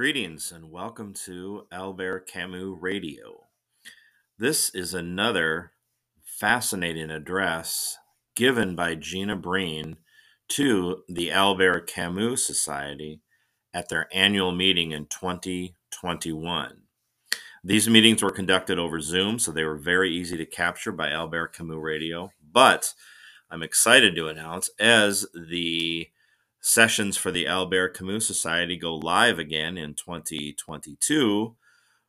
Greetings and welcome to Albert Camus Radio. This is another fascinating address given by Gina Breen to the Albert Camus Society at their annual meeting in 2021. These meetings were conducted over Zoom, so they were very easy to capture by Albert Camus Radio. But I'm excited to announce as the sessions for the Albert Camus Society go live again in 2022,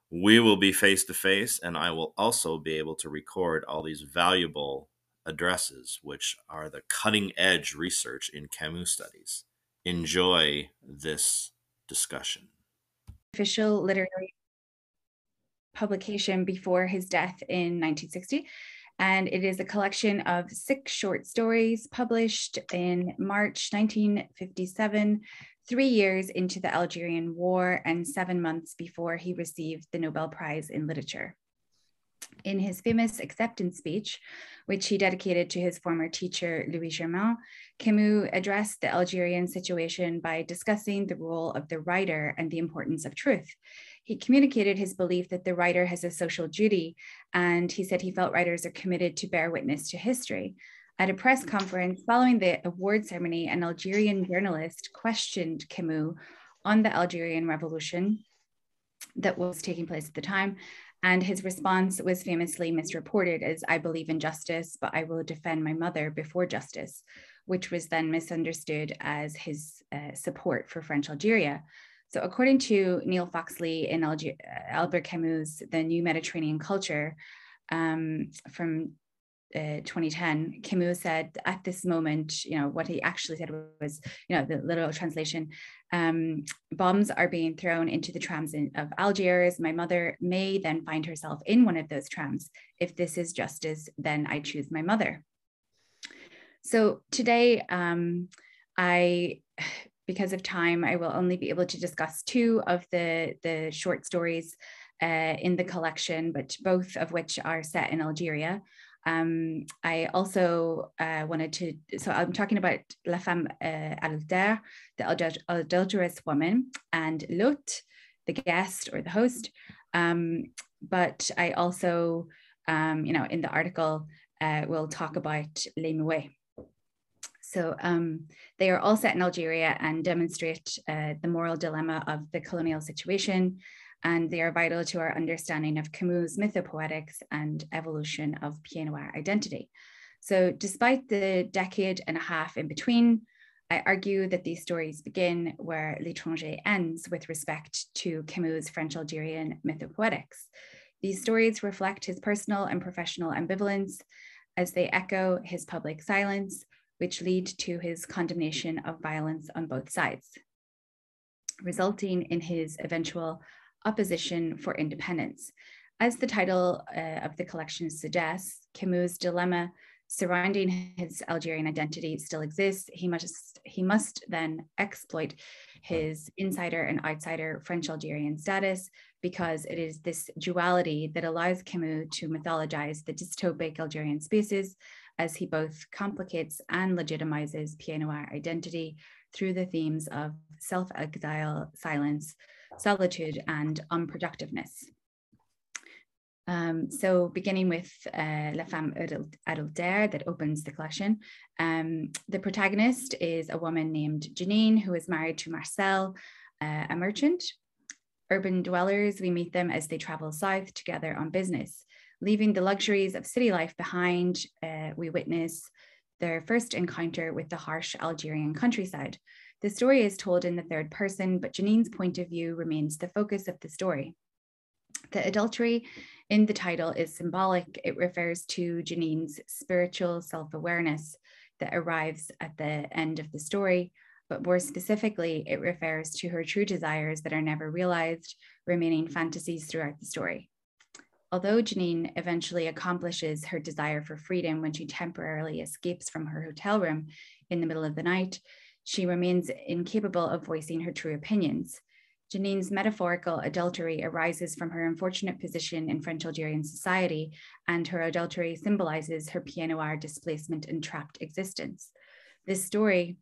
we will be face to face, and I will also be able to record all these valuable addresses, which are the cutting edge research in Camus studies. Enjoy this discussion. Official literary publication before his death in 1960 and it is a collection of six short stories published in March 1957, three years into the Algerian War and seven months before he received the Nobel Prize in Literature. In his famous acceptance speech, which he dedicated to his former teacher, Louis Germain, Camus addressed the Algerian situation by discussing the role of the writer and the importance of truth he communicated his belief that the writer has a social duty, and he said he felt writers are committed to bear witness to history. At a press conference following the award ceremony, an Algerian journalist questioned Camus on the Algerian Revolution that was taking place at the time. And his response was famously misreported as I believe in justice, but I will defend my mother before justice, which was then misunderstood as his uh, support for French Algeria. So, according to Neil Foxlee in uh, Albert Camus' The New Mediterranean Culture um, from uh, 2010, Camus said at this moment, you know, what he actually said was, you know, the literal translation um, bombs are being thrown into the trams in, of Algiers. My mother may then find herself in one of those trams. If this is justice, then I choose my mother. So today, um, I because of time, I will only be able to discuss two of the, the short stories uh, in the collection, but both of which are set in Algeria. Um, I also uh, wanted to, so I'm talking about La Femme uh, Adultère, the adulterous woman, and L'Hôte, the guest or the host. Um, but I also, um, you know, in the article, uh, will talk about Les Muets. So um, they are all set in Algeria and demonstrate uh, the moral dilemma of the colonial situation. And they are vital to our understanding of Camus' mythopoetics and evolution of Pied Noir identity. So despite the decade and a half in between, I argue that these stories begin where L'étranger ends with respect to Camus' French Algerian mythopoetics. These stories reflect his personal and professional ambivalence as they echo his public silence which lead to his condemnation of violence on both sides, resulting in his eventual opposition for independence. As the title uh, of the collection suggests, Camus' dilemma surrounding his Algerian identity still exists. He must, he must then exploit his insider and outsider French Algerian status because it is this duality that allows Camus to mythologize the dystopic Algerian spaces as he both complicates and legitimizes Pied Noir identity through the themes of self exile, silence, solitude, and unproductiveness. Um, so, beginning with uh, La Femme Adultère that opens the collection, um, the protagonist is a woman named Janine who is married to Marcel, uh, a merchant. Urban dwellers, we meet them as they travel south together on business. Leaving the luxuries of city life behind, uh, we witness their first encounter with the harsh Algerian countryside. The story is told in the third person, but Janine's point of view remains the focus of the story. The adultery in the title is symbolic. It refers to Janine's spiritual self awareness that arrives at the end of the story, but more specifically, it refers to her true desires that are never realized, remaining fantasies throughout the story. Although Janine eventually accomplishes her desire for freedom when she temporarily escapes from her hotel room in the middle of the night, she remains incapable of voicing her true opinions. Janine's metaphorical adultery arises from her unfortunate position in French Algerian society, and her adultery symbolizes her Pied displacement and trapped existence. This story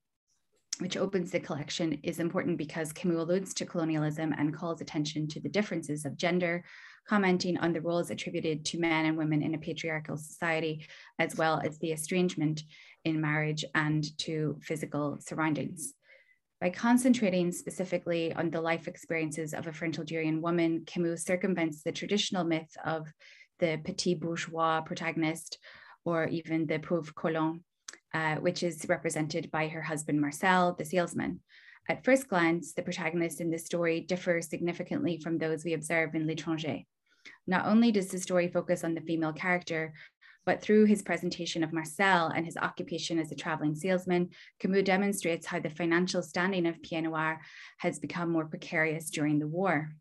which opens the collection, is important because Camus alludes to colonialism and calls attention to the differences of gender, commenting on the roles attributed to men and women in a patriarchal society, as well as the estrangement in marriage and to physical surroundings. By concentrating specifically on the life experiences of a French Algerian woman, Camus circumvents the traditional myth of the petit bourgeois protagonist or even the pauvre colon, uh, which is represented by her husband Marcel, the salesman. At first glance, the protagonists in this story differ significantly from those we observe in L'étranger. Not only does the story focus on the female character, but through his presentation of Marcel and his occupation as a traveling salesman, Camus demonstrates how the financial standing of Pied Noir has become more precarious during the war.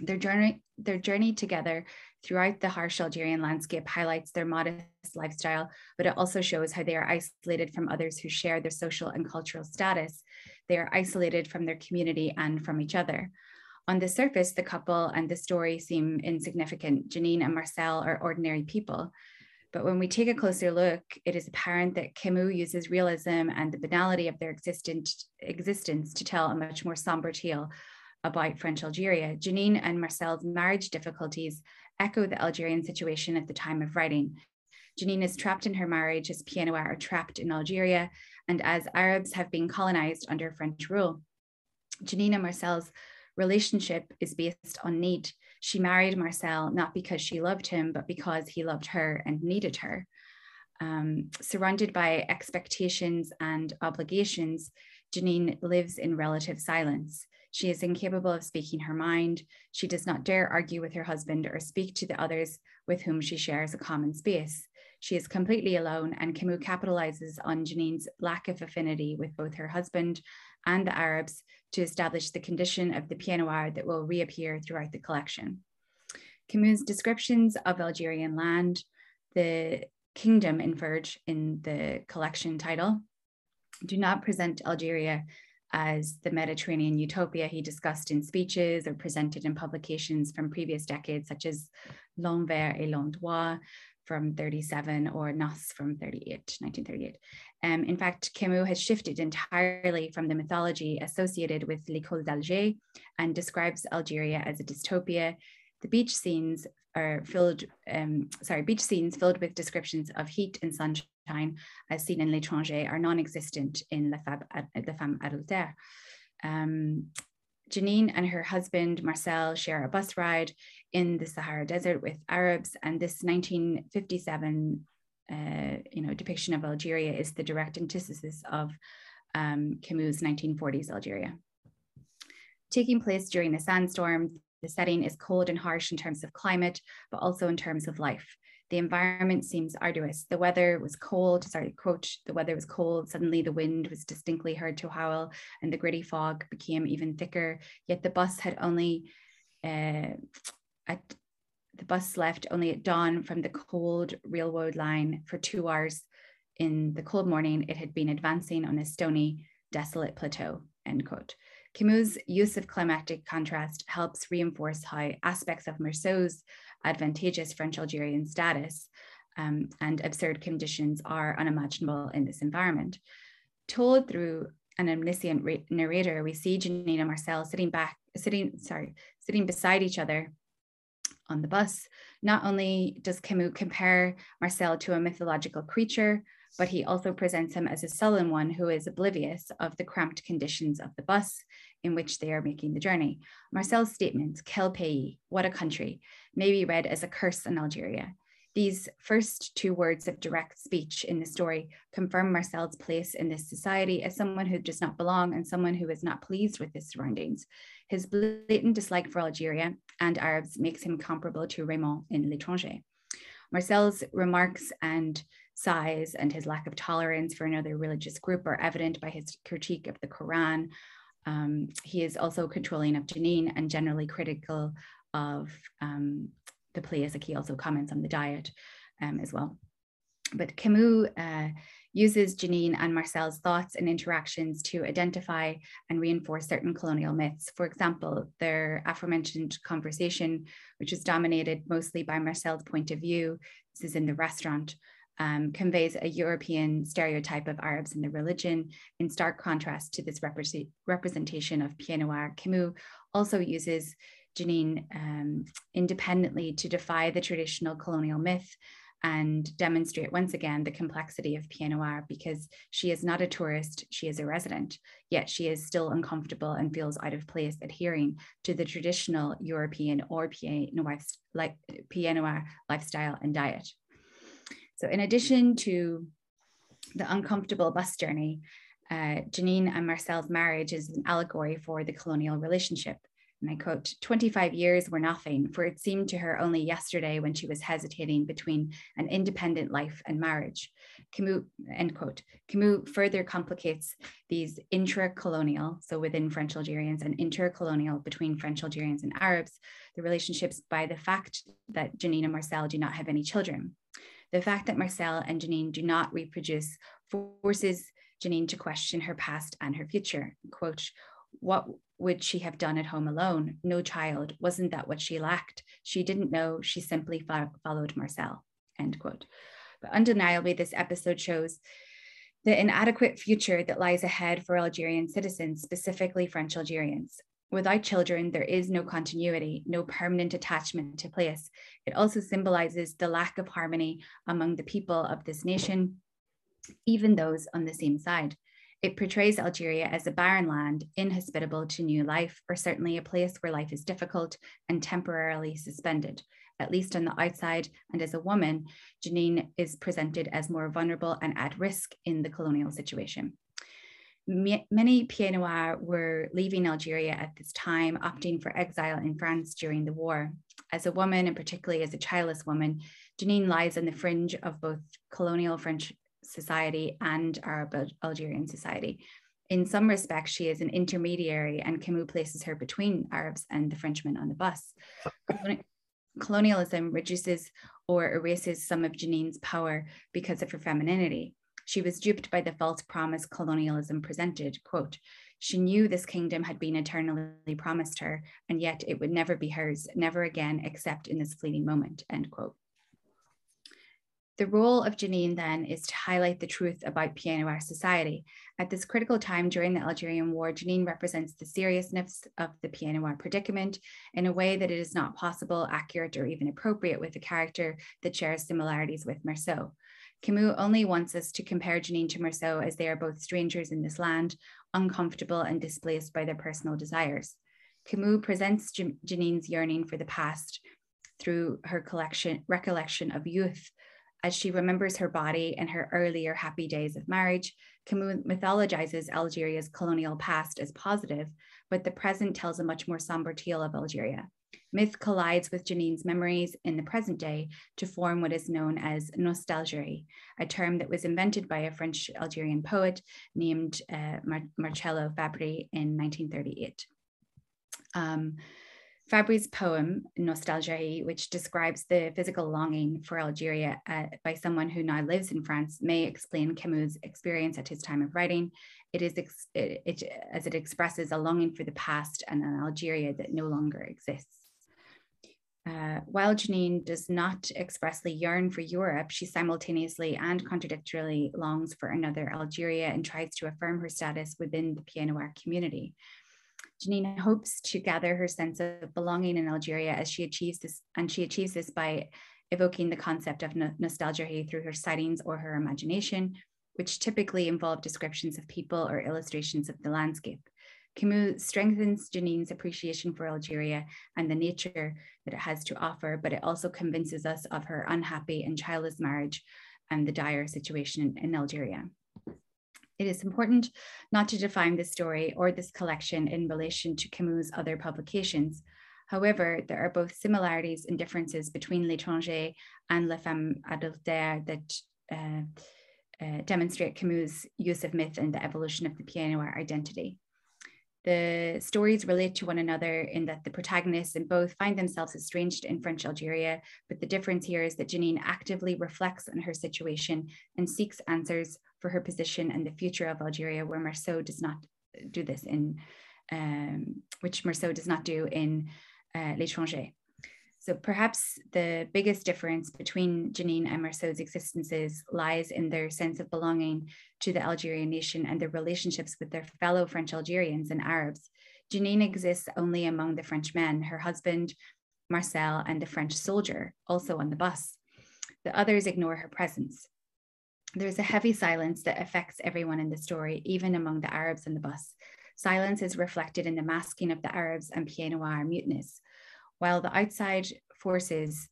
Their journey, their journey together throughout the harsh Algerian landscape highlights their modest lifestyle, but it also shows how they are isolated from others who share their social and cultural status. They are isolated from their community and from each other. On the surface, the couple and the story seem insignificant. Janine and Marcel are ordinary people. But when we take a closer look, it is apparent that Camus uses realism and the banality of their existence to tell a much more somber tale about French Algeria. Janine and Marcel's marriage difficulties echo the Algerian situation at the time of writing. Janine is trapped in her marriage as Pied are trapped in Algeria, and as Arabs have been colonized under French rule. Janine and Marcel's relationship is based on need. She married Marcel not because she loved him, but because he loved her and needed her. Um, surrounded by expectations and obligations, Janine lives in relative silence. She is incapable of speaking her mind. She does not dare argue with her husband or speak to the others with whom she shares a common space. She is completely alone, and Camus capitalizes on Janine's lack of affinity with both her husband and the Arabs to establish the condition of the Pied that will reappear throughout the collection. Camus' descriptions of Algerian land, the kingdom inferred in the collection title, do not present Algeria as the Mediterranean utopia he discussed in speeches or presented in publications from previous decades, such as L'Envers et l'Endroit, from 37 or Noces from 38, 1938. Um, in fact, Camus has shifted entirely from the mythology associated with L'École d'Alger and describes Algeria as a dystopia. The beach scenes are filled, um, sorry, beach scenes filled with descriptions of heat and sunshine, as seen in L'Étranger, are non-existent in La Femme, La Femme Adultère. Um, Janine and her husband Marcel share a bus ride in the Sahara Desert with Arabs, and this 1957 uh, you know, depiction of Algeria is the direct antithesis of um, Camus' 1940s Algeria. Taking place during a sandstorm, the setting is cold and harsh in terms of climate, but also in terms of life. The environment seems arduous. The weather was cold, sorry, quote, the weather was cold. Suddenly the wind was distinctly heard to howl and the gritty fog became even thicker. Yet the bus had only, uh, at, the bus left only at dawn from the cold railroad line for two hours. In the cold morning, it had been advancing on a stony, desolate plateau, end quote. Camus' use of climatic contrast helps reinforce how aspects of Meursault's advantageous French Algerian status um, and absurd conditions are unimaginable in this environment. Told through an omniscient narrator, we see Janine and Marcel sitting back, sitting, sorry, sitting beside each other on the bus. Not only does Camus compare Marcel to a mythological creature, but he also presents him as a sullen one who is oblivious of the cramped conditions of the bus in which they are making the journey. Marcel's statement, Quel pays, what a country, may be read as a curse on Algeria. These first two words of direct speech in the story confirm Marcel's place in this society as someone who does not belong and someone who is not pleased with his surroundings. His blatant dislike for Algeria and Arabs makes him comparable to Raymond in L'étranger. Marcel's remarks and size and his lack of tolerance for another religious group are evident by his critique of the Quran. Um, he is also controlling of Janine and generally critical of um, the. Like he also comments on the diet um, as well. But Camus uh, uses Janine and Marcel's thoughts and interactions to identify and reinforce certain colonial myths. For example, their aforementioned conversation, which is dominated mostly by Marcel's point of view, this is in the restaurant, um, conveys a European stereotype of Arabs and the religion in stark contrast to this repre representation of Pied Noir. Camus also uses Janine um, independently to defy the traditional colonial myth and demonstrate once again the complexity of Pied Noir because she is not a tourist, she is a resident, yet she is still uncomfortable and feels out of place adhering to the traditional European or Pied Noir, like, Pied Noir lifestyle and diet. So in addition to the uncomfortable bus journey, uh, Janine and Marcel's marriage is an allegory for the colonial relationship and I quote, 25 years were nothing, for it seemed to her only yesterday when she was hesitating between an independent life and marriage. Camus, end quote. Camus further complicates these intra-colonial, so within French Algerians, and intercolonial between French Algerians and Arabs, the relationships by the fact that Janine and Marcel do not have any children. The fact that Marcel and Janine do not reproduce forces Janine to question her past and her future. Quote, what would she have done at home alone? No child. Wasn't that what she lacked? She didn't know. She simply fo- followed Marcel. End quote. But undeniably, this episode shows the inadequate future that lies ahead for Algerian citizens, specifically French Algerians. Without children, there is no continuity, no permanent attachment to place. It also symbolizes the lack of harmony among the people of this nation, even those on the same side. It portrays Algeria as a barren land, inhospitable to new life, or certainly a place where life is difficult and temporarily suspended. At least on the outside, and as a woman, Janine is presented as more vulnerable and at risk in the colonial situation. Many Pied Noir were leaving Algeria at this time, opting for exile in France during the war. As a woman, and particularly as a childless woman, Janine lies on the fringe of both colonial French society and Arab Algerian society. In some respects, she is an intermediary, and Camus places her between Arabs and the Frenchmen on the bus. Colonialism reduces or erases some of Janine's power because of her femininity. She was duped by the false promise colonialism presented. Quote, she knew this kingdom had been eternally promised her, and yet it would never be hers, never again, except in this fleeting moment, end quote. The role of Janine then is to highlight the truth about Pied Noir society. At this critical time during the Algerian War, Janine represents the seriousness of the Pied Noir predicament in a way that it is not possible, accurate, or even appropriate with a character that shares similarities with Meursault. Camus only wants us to compare Janine to Meursault as they are both strangers in this land, uncomfortable and displaced by their personal desires. Camus presents Janine's yearning for the past through her collection recollection of youth as she remembers her body and her earlier happy days of marriage, Camus mythologizes Algeria's colonial past as positive, but the present tells a much more somber tale of Algeria. Myth collides with Janine's memories in the present day to form what is known as nostalgie, a term that was invented by a French Algerian poet named uh, Mar- Marcello Fabry in 1938. Um, Fabry's poem, Nostalgie, which describes the physical longing for Algeria uh, by someone who now lives in France, may explain Camus' experience at his time of writing. It is it, it, as it expresses a longing for the past and an Algeria that no longer exists. Uh, while Janine does not expressly yearn for Europe, she simultaneously and contradictorily longs for another Algeria and tries to affirm her status within the Pied Noir community. Janine hopes to gather her sense of belonging in Algeria as she achieves this, and she achieves this by evoking the concept of no- nostalgia through her sightings or her imagination, which typically involve descriptions of people or illustrations of the landscape. Camus strengthens Janine's appreciation for Algeria and the nature that it has to offer, but it also convinces us of her unhappy and childless marriage and the dire situation in, Algeria. It is important not to define this story or this collection in relation to Camus' other publications. However, there are both similarities and differences between L'étranger and La Femme Adultère that uh, uh, demonstrate Camus' use of myth and the evolution of the Pied Noir identity. The stories relate to one another in that the protagonists in both find themselves estranged in French Algeria, but the difference here is that Janine actively reflects on her situation and seeks answers for her position and the future of Algeria, where Meursault does not do this in, um, which Meursault does not do in uh, L'étranger. So perhaps the biggest difference between Janine and Meursault's existences lies in their sense of belonging to the Algerian nation and their relationships with their fellow French Algerians and Arabs. Janine exists only among the French men, her husband, Marcel, and the French soldier, also on the bus. The others ignore her presence. There's a heavy silence that affects everyone in the story, even among the Arabs on the bus. Silence is reflected in the masking of the Arabs and Pied Noir mutinous. While the outside forces,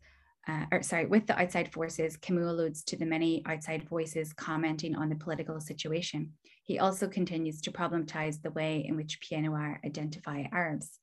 uh, or sorry, with the outside forces, Camus alludes to the many outside voices commenting on the political situation. He also continues to problematize the way in which Pied Noir identify Arabs.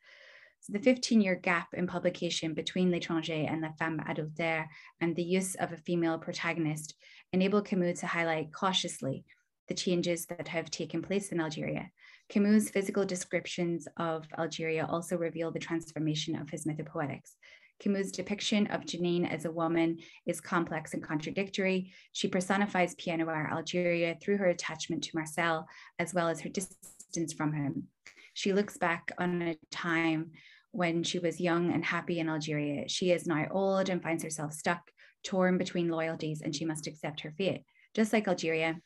So the 15 year gap in publication between L'étranger and La Femme Adultère and the use of a female protagonist enable Camus to highlight cautiously the changes that have taken place in Algeria. Camus' physical descriptions of Algeria also reveal the transformation of his mythopoetics. Camus' depiction of Janine as a woman is complex and contradictory. She personifies Pied Noir Algeria through her attachment to Marcel, as well as her distance from him. She looks back on a time when she was young and happy in Algeria. She is now old and finds herself stuck, torn between loyalties, and she must accept her fate. Just like Algeria,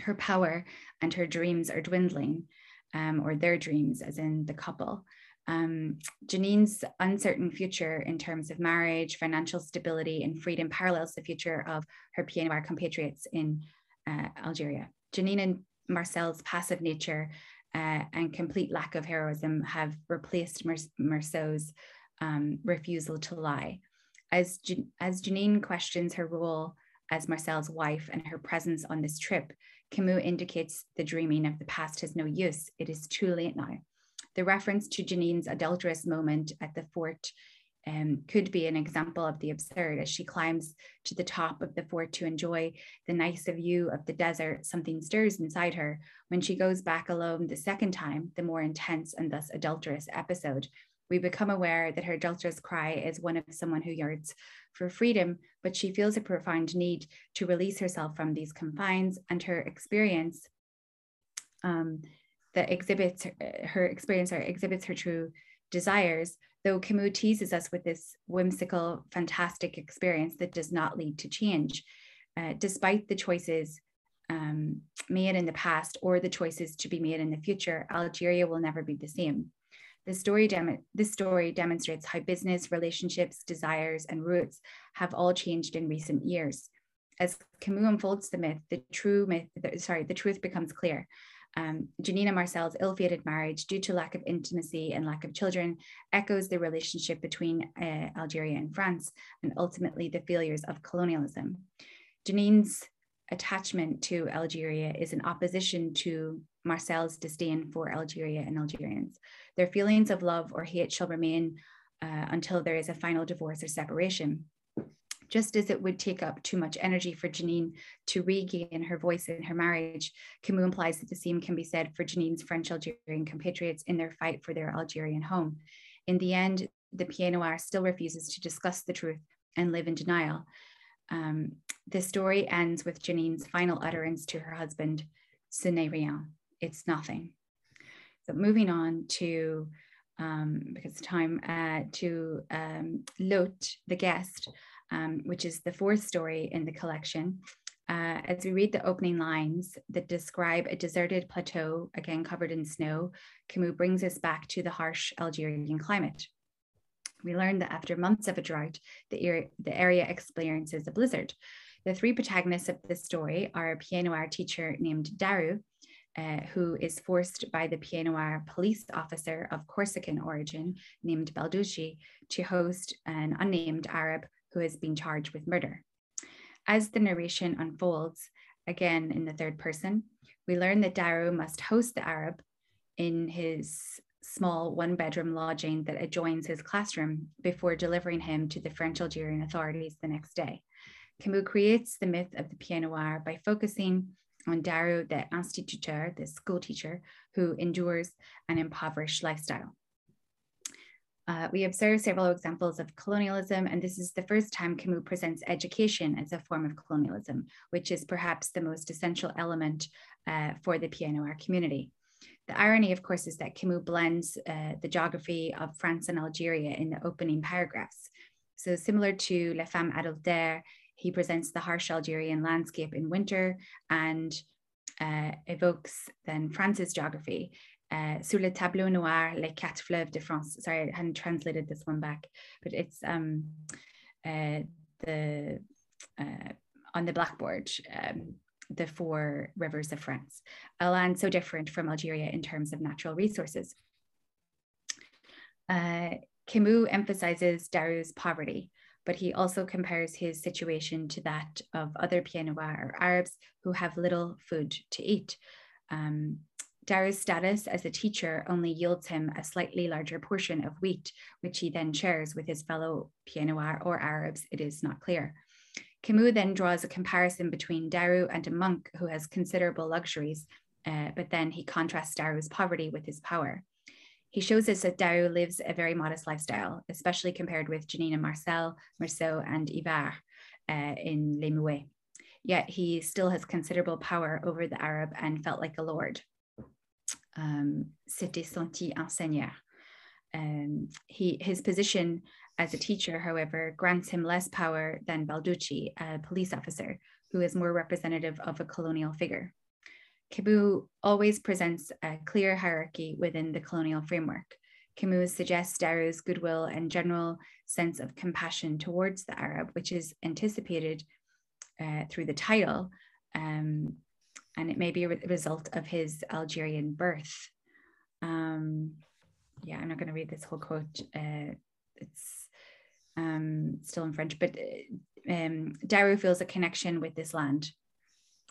her power and her dreams are dwindling, um, or their dreams, as in the couple. Um, Janine's uncertain future in terms of marriage, financial stability, and freedom parallels the future of her Noir compatriots in uh, Algeria. Janine and Marcel's passive nature uh, and complete lack of heroism have replaced Meursault's um, refusal to lie. As, as Janine questions her role as Marcel's wife and her presence on this trip, Camus indicates the dreaming of the past has no use. It is too late now. The reference to Janine's adulterous moment at the fort um, could be an example of the absurd as she climbs to the top of the fort to enjoy the nice view of the desert. Something stirs inside her. When she goes back alone the second time, the more intense and thus adulterous episode, we become aware that her adulterous cry is one of someone who yearns for freedom, but she feels a profound need to release herself from these confines and her experience um, that exhibits her experience or exhibits her true desires though Camus teases us with this whimsical, fantastic experience that does not lead to change, uh, despite the choices um, made in the past or the choices to be made in the future, Algeria will never be the same. This story, this story demonstrates how business, relationships, desires, and roots have all changed in recent years. As Camus unfolds the myth, the true myth, the, sorry, the truth becomes clear. Um, Janina Marcel's ill-fated marriage due to lack of intimacy and lack of children echoes the relationship between uh, Algeria and France and ultimately the failures of colonialism. Janine's attachment to Algeria is in opposition to Marcel's disdain for Algeria and Algerians. Their feelings of love or hate shall remain uh, until there is a final divorce or separation just as it would take up too much energy for Janine to regain her voice in her marriage, Camus implies that the same can be said for Janine's French Algerian compatriots in their fight for their Algerian home. In the end, the Pied Noir still refuses to discuss the truth and live in denial. Um, the story ends with Janine's final utterance to her husband, Ce n'est rien, it's nothing. So moving on to, um, because it's time, uh, to um, L'Hôte, the guest, um, which is the fourth story in the collection. Uh, as we read the opening lines that describe a deserted plateau, again covered in snow, Camus brings us back to the harsh Algerian climate. We learn that after months of a drought, the, area, the area experiences a blizzard. The three protagonists of this story are a Pied Noir teacher named Daru, uh, who is forced by the Pied Noir police officer of Corsican origin named Balducci to host an unnamed Arab who has been charged with murder. As the narration unfolds, again in the third person, we learn that Daru must host the Arab in his small one bedroom lodging that adjoins his classroom before delivering him to the French Algerian authorities the next day. Camus creates the myth of the Pied Noir by focusing on Daru, the instituteur, the school teacher, who endures an impoverished lifestyle. Uh, we observe several examples of colonialism, and this is the first time Camus presents education as a form of colonialism, which is perhaps the most essential element uh, for the Pied Noir community. The irony, of course, is that Camus blends uh, the geography of France and Algeria in the opening paragraphs. So similar to La Femme Adultère, he presents the harsh Algerian landscape in winter and uh, evokes then France's geography. Uh, sur le tableau noir, les quatre fleuves de France. Sorry, I hadn't translated this one back, but it's um, uh, the uh, on the blackboard, um, the four rivers of France, a land so different from Algeria in terms of natural resources. Uh, Camus emphasizes Daru's poverty, but he also compares his situation to that of other Pieds or Arabs who have little food to eat. Um, Daru's status as a teacher only yields him a slightly larger portion of wheat, which he then shares with his fellow Pieds Noirs or Arabs, it is not clear. Camus then draws a comparison between Daru and a monk who has considerable luxuries, uh, but then he contrasts Daru's poverty with his power. He shows us that Daru lives a very modest lifestyle, especially compared with Janina Marcel, Meursault, and Yvars uh, in Les Muets. Yet he still has considerable power over the Arab and felt like a lord. Um, C'était senti un seigneur. Um, he, his position as a teacher, however, grants him less power than Balducci, a police officer, who is more representative of a colonial figure. Camus always presents a clear hierarchy within the colonial framework. Camus suggests Daru's goodwill and general sense of compassion towards the Arab, which is anticipated uh, through the title, um, and it may be a re- result of his Algerian birth. Um, yeah, I'm not going to read this whole quote. Uh, it's um, still in French, but uh, um, feels a connection with this land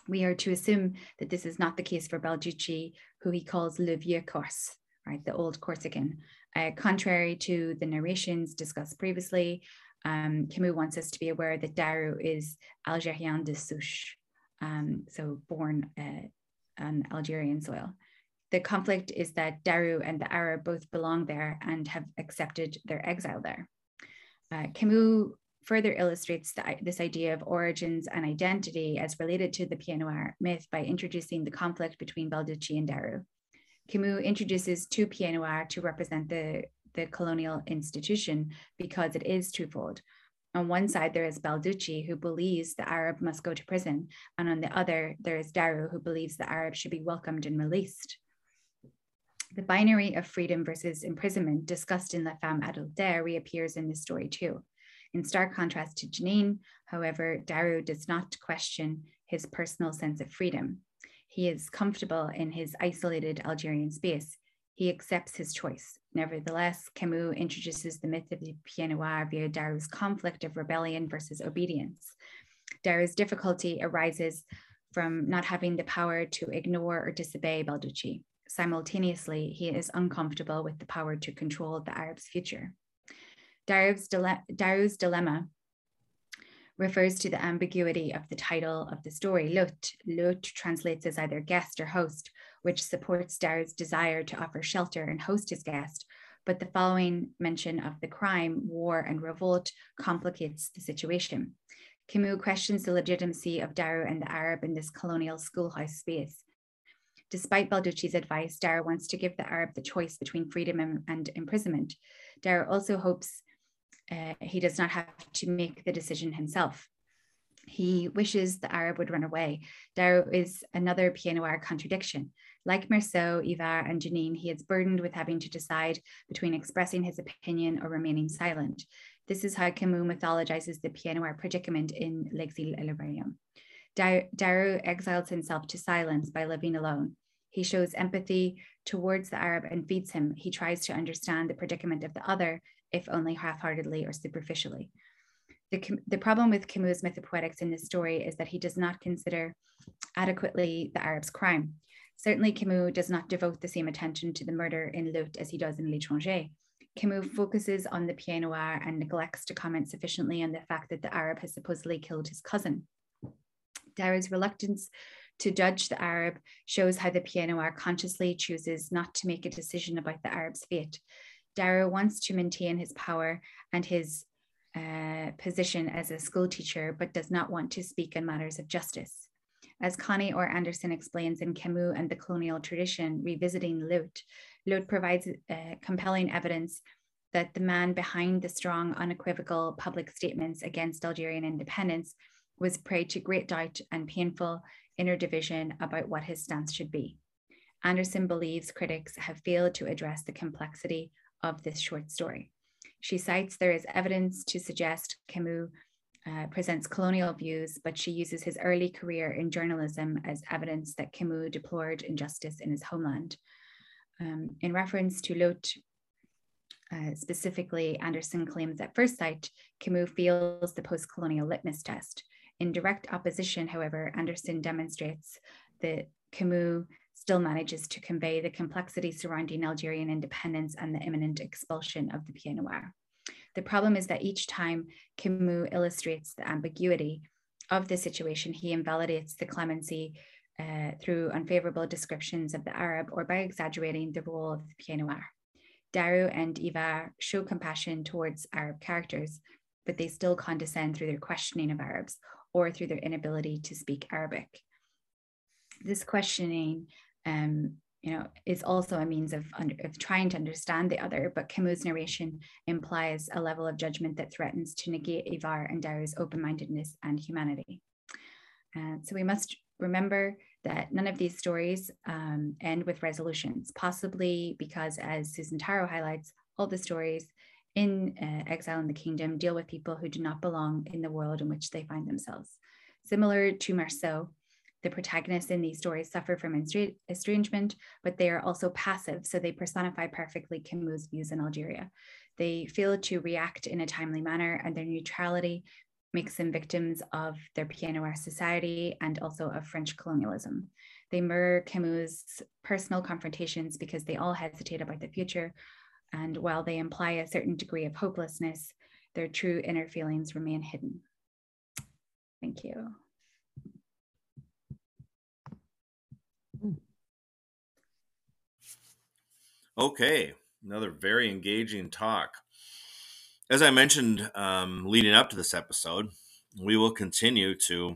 we are to assume that this is not the case for Balducci, who he calls Le Vieux Corse, right, the old Corsican. Uh, contrary to the narrations discussed previously, um, Camus wants us to be aware that Daru is Algérien de souche, um, so born uh, on Algerian soil. The conflict is that Daru and the Arab both belong there and have accepted their exile there. Uh, Camus further illustrates the, this idea of origins and identity as related to the Pied myth by introducing the conflict between Balducci and Daru. Camus introduces two Pied to represent the, the colonial institution because it is twofold. On one side, there is Balducci, who believes the Arab must go to prison, and on the other, there is Daru, who believes the Arab should be welcomed and released. The binary of freedom versus imprisonment discussed in La Femme Adultère reappears in this story too. In stark contrast to Janine, however, Daru does not question his personal sense of freedom. He is comfortable in his isolated Algerian space. He accepts his choice. Nevertheless, Camus introduces the myth of the Pied Noir via Daru's conflict of rebellion versus obedience. Daru's difficulty arises from not having the power to ignore or disobey Balducci. Simultaneously, he is uncomfortable with the power to control the Arab's future. Daru's, dile- dilemma refers to the ambiguity of the title of the story. L'hôte, l'hôte translates as either guest or host, which supports Daru's desire to offer shelter and host his guest. But the following mention of the crime, war, and revolt complicates the situation. Camus questions the legitimacy of Daru and the Arab in this colonial schoolhouse space. Despite Balducci's advice, Daru wants to give the Arab the choice between freedom and, and imprisonment. Daru also hopes uh, he does not have to make the decision himself. He wishes the Arab would run away. There is another Pied Noir contradiction. Like Meursault, Yvars, and Janine, he is burdened with having to decide between expressing his opinion or remaining silent. This is how Camus mythologizes the Pied Noir predicament in L'Exil et le Royaume. Daru exiles himself to silence by living alone. He shows empathy towards the Arab and feeds him. He tries to understand the predicament of the other if only half heartedly or superficially. The, the problem with Camus' mythopoetics in this story is that he does not consider adequately the Arab's crime. Certainly, Camus does not devote the same attention to the murder in L'hôte as he does in L'étranger. Camus focuses on the Pied Noir and neglects to comment sufficiently on the fact that the Arab has supposedly killed his cousin. Daru's reluctance to judge the Arab shows how the Pied Noir consciously chooses not to make a decision about the Arab's fate. Daru wants to maintain his power and his uh, position as a school teacher, but does not want to speak on matters of justice. As Connie Orr Anderson explains in Camus and the Colonial Tradition, revisiting L'hôte, L'hôte provides uh, compelling evidence that the man behind the strong, unequivocal public statements against Algerian independence was prey to great doubt and painful inner division about what his stance should be. Anderson believes critics have failed to address the complexity of this short story. She cites there is evidence to suggest Camus uh, presents colonial views, but she uses his early career in journalism as evidence that Camus deplored injustice in his homeland. Um, in reference to L'Hôte, uh, specifically, Anderson claims at first sight, Camus fails the post colonial litmus test. In direct opposition, however, Anderson demonstrates that Camus still manages to convey the complexity surrounding Algerian independence and the imminent expulsion of the Pied Noir. The problem is that each time Camus illustrates the ambiguity of the situation, he invalidates the clemency uh, through unfavorable descriptions of the Arab or by exaggerating the role of the Pied Noir. Daru and Yvars show compassion towards Arab characters, but they still condescend through their questioning of Arabs or through their inability to speak Arabic. This questioning um, you know, is also a means of, of trying to understand the other, but Camus' narration implies a level of judgment that threatens to negate Yvars and Daru's open-mindedness and humanity. Uh, so we must remember that none of these stories um, end with resolutions, possibly because, as Susan Tarrow highlights, all the stories in uh, Exile in the Kingdom deal with people who do not belong in the world in which they find themselves. Similar to Meursault, the protagonists in these stories suffer from estrangement, but they are also passive, so they personify perfectly Camus' views in Algeria. They fail to react in a timely manner, and their neutrality makes them victims of their Pied Noir society and also of French colonialism. They mirror Camus' personal confrontations because they all hesitate about the future, and while they imply a certain degree of hopelessness, their true inner feelings remain hidden. Thank you. Okay, another very engaging talk. As I mentioned um, leading up to this episode, we will continue to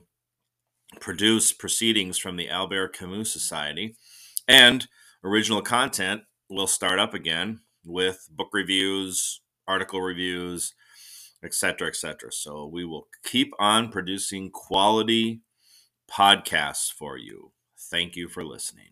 produce proceedings from the Albert Camus Society, and original content will start up again with book reviews, article reviews, etc., etc. So we will keep on producing quality podcasts for you. Thank you for listening.